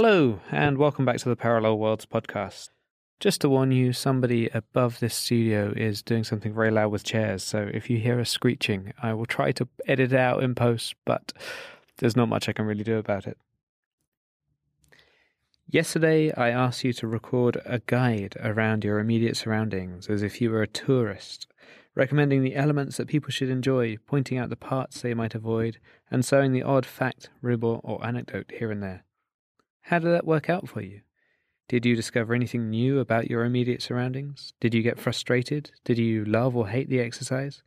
Hello, and welcome back to the Parallel Worlds podcast. Just to warn you, somebody above this studio is doing something very loud with chairs, so if you hear a screeching, I will try to edit it out in post, but there's not much I can really do about it. Yesterday, I asked you to record a guide around your immediate surroundings as if you were a tourist, recommending the elements that people should enjoy, pointing out the parts they might avoid, and sowing the odd fact, ribble, or anecdote here and there. How did that work out for you? Did you discover anything new about your immediate surroundings? Did you get frustrated? Did you love or hate the exercise?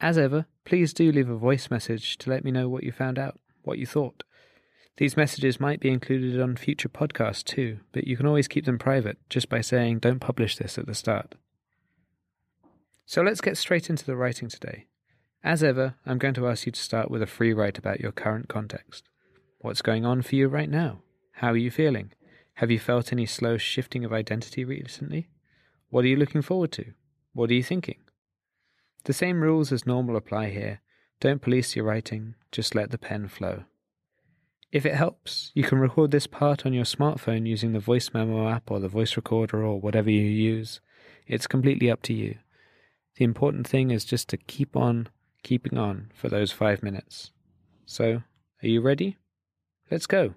As ever, please do leave a voice message to let me know what you found out, what you thought. These messages might be included on future podcasts too, but you can always keep them private just by saying don't publish this at the start. So let's get straight into the writing today. As ever, I'm going to ask you to start with a free write about your current context. What's going on for you right now? How are you feeling? Have you felt any slow shifting of identity recently? What are you looking forward to? What are you thinking? The same rules as normal apply here. Don't police your writing, just let the pen flow. If it helps, you can record this part on your smartphone using the voice memo app or the voice recorder or whatever you use. It's completely up to you. The important thing is just to keep on keeping on for those five minutes. So, are you ready? Let's go.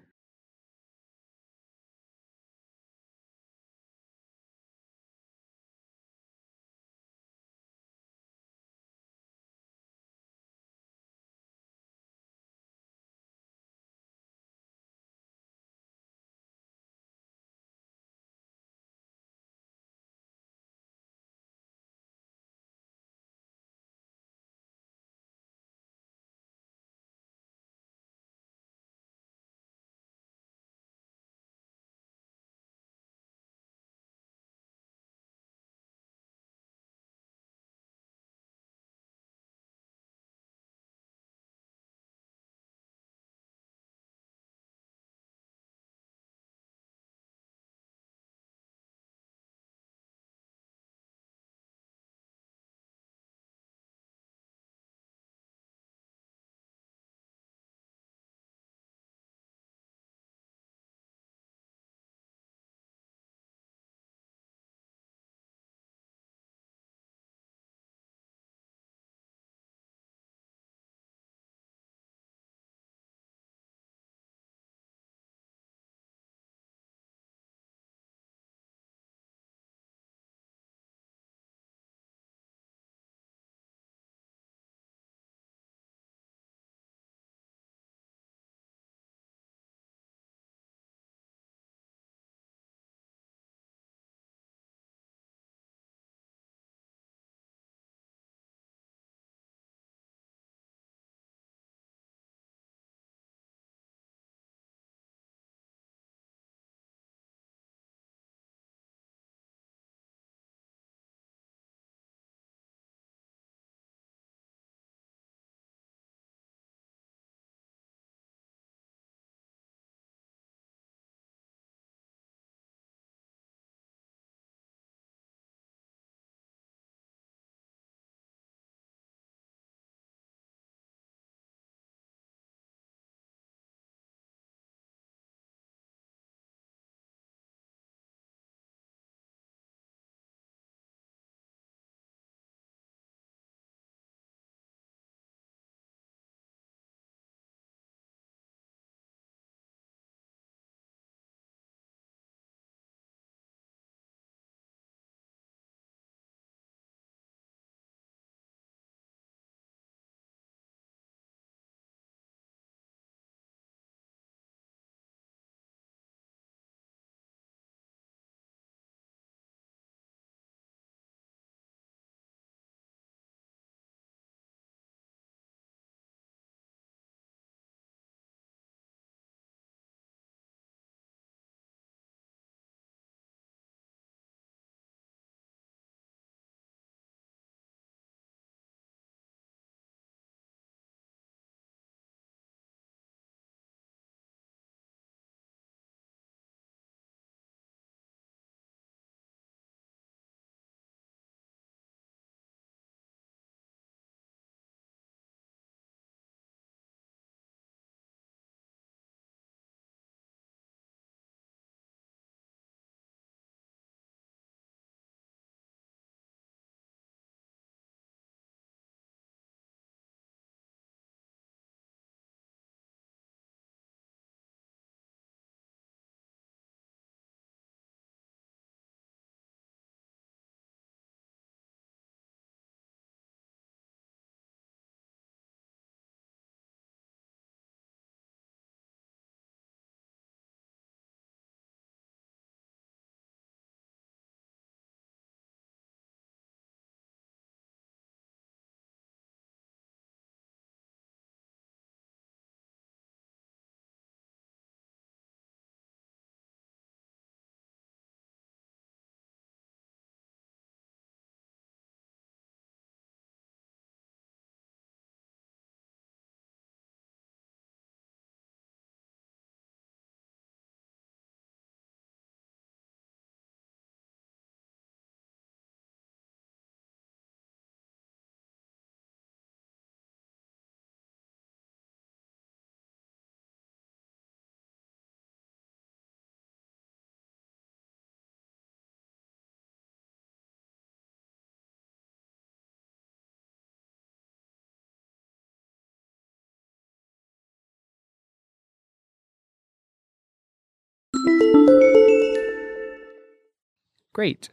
Great.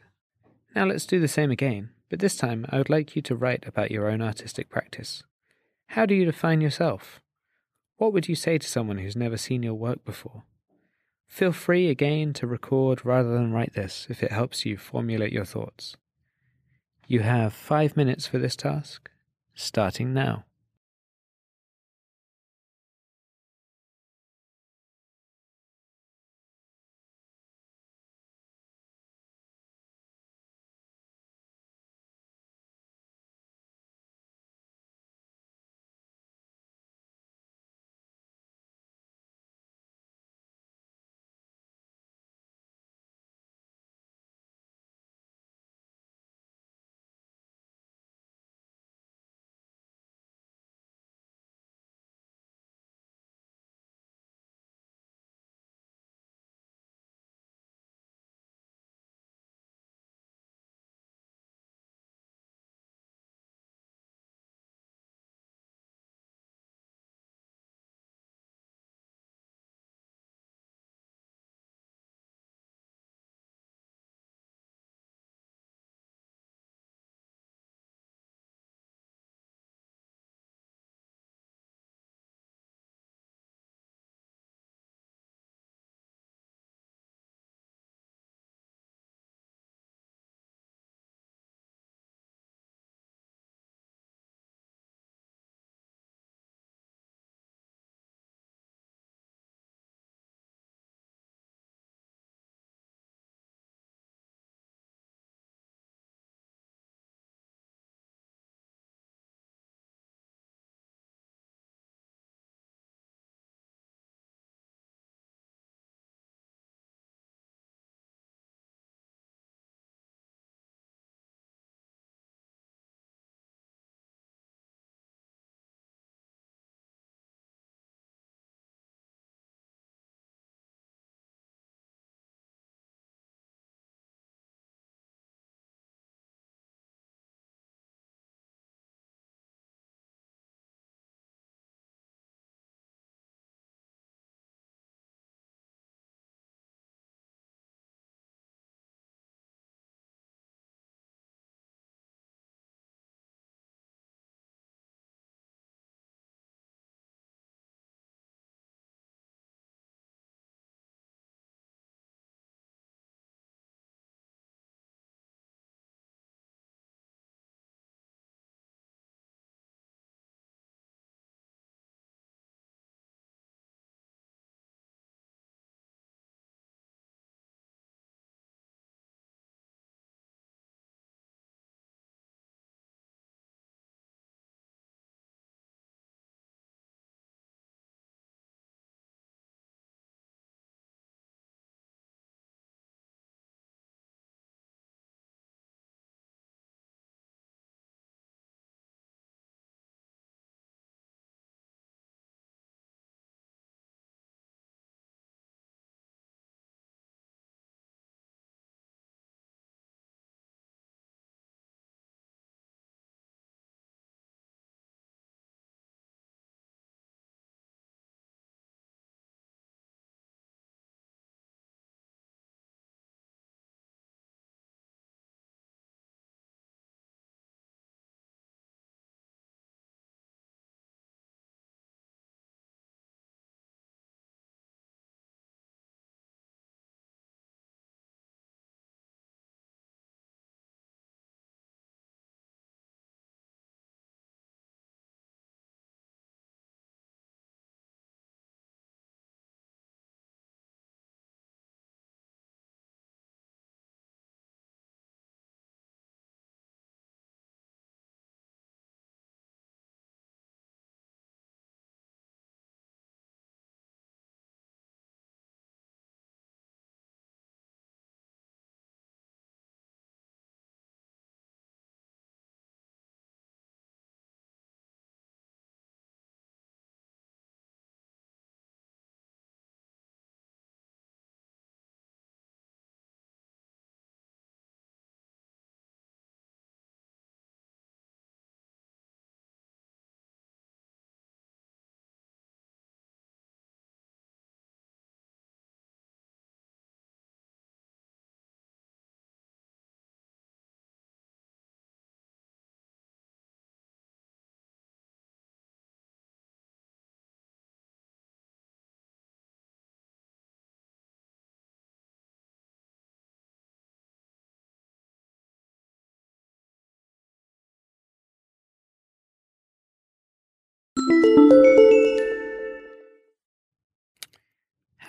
Now let's do the same again, but this time I would like you to write about your own artistic practice. How do you define yourself? What would you say to someone who's never seen your work before? Feel free again to record rather than write this if it helps you formulate your thoughts. You have five minutes for this task, starting now.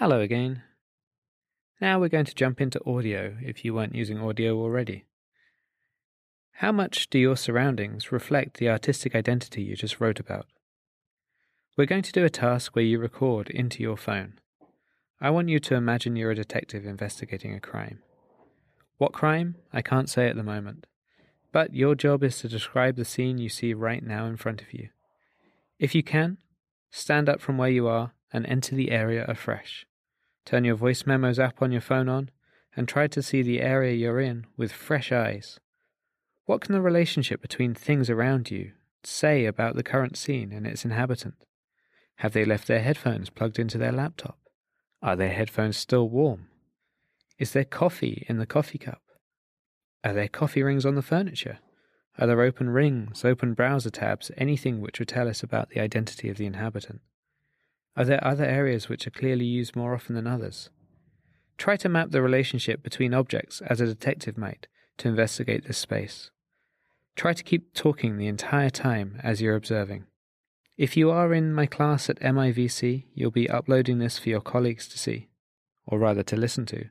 Hello again. Now we're going to jump into audio if you weren't using audio already. How much do your surroundings reflect the artistic identity you just wrote about? We're going to do a task where you record into your phone. I want you to imagine you're a detective investigating a crime. What crime? I can't say at the moment. But your job is to describe the scene you see right now in front of you. If you can, stand up from where you are and enter the area afresh. Turn your voice memos app on your phone on and try to see the area you're in with fresh eyes. What can the relationship between things around you say about the current scene and its inhabitant? Have they left their headphones plugged into their laptop? Are their headphones still warm? Is there coffee in the coffee cup? Are there coffee rings on the furniture? Are there open rings, open browser tabs, anything which would tell us about the identity of the inhabitant? Are there other areas which are clearly used more often than others? Try to map the relationship between objects as a detective might to investigate this space. Try to keep talking the entire time as you're observing. If you are in my class at MIVC, you'll be uploading this for your colleagues to see, or rather to listen to.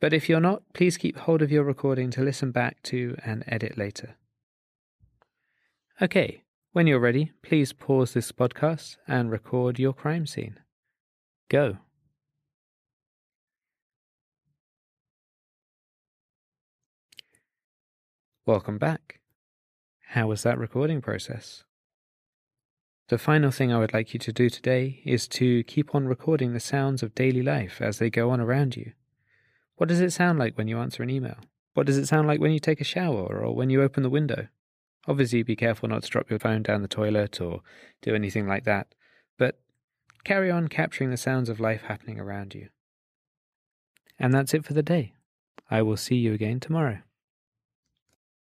But if you're not, please keep hold of your recording to listen back to and edit later. Okay, when you're ready, please pause this podcast and record your crime scene. Go. Welcome back. How was that recording process? The final thing I would like you to do today is to keep on recording the sounds of daily life as they go on around you. What does it sound like when you answer an email? What does it sound like when you take a shower or when you open the window? Obviously, be careful not to drop your phone down the toilet or do anything like that, but carry on capturing the sounds of life happening around you. And that's it for the day. I will see you again tomorrow.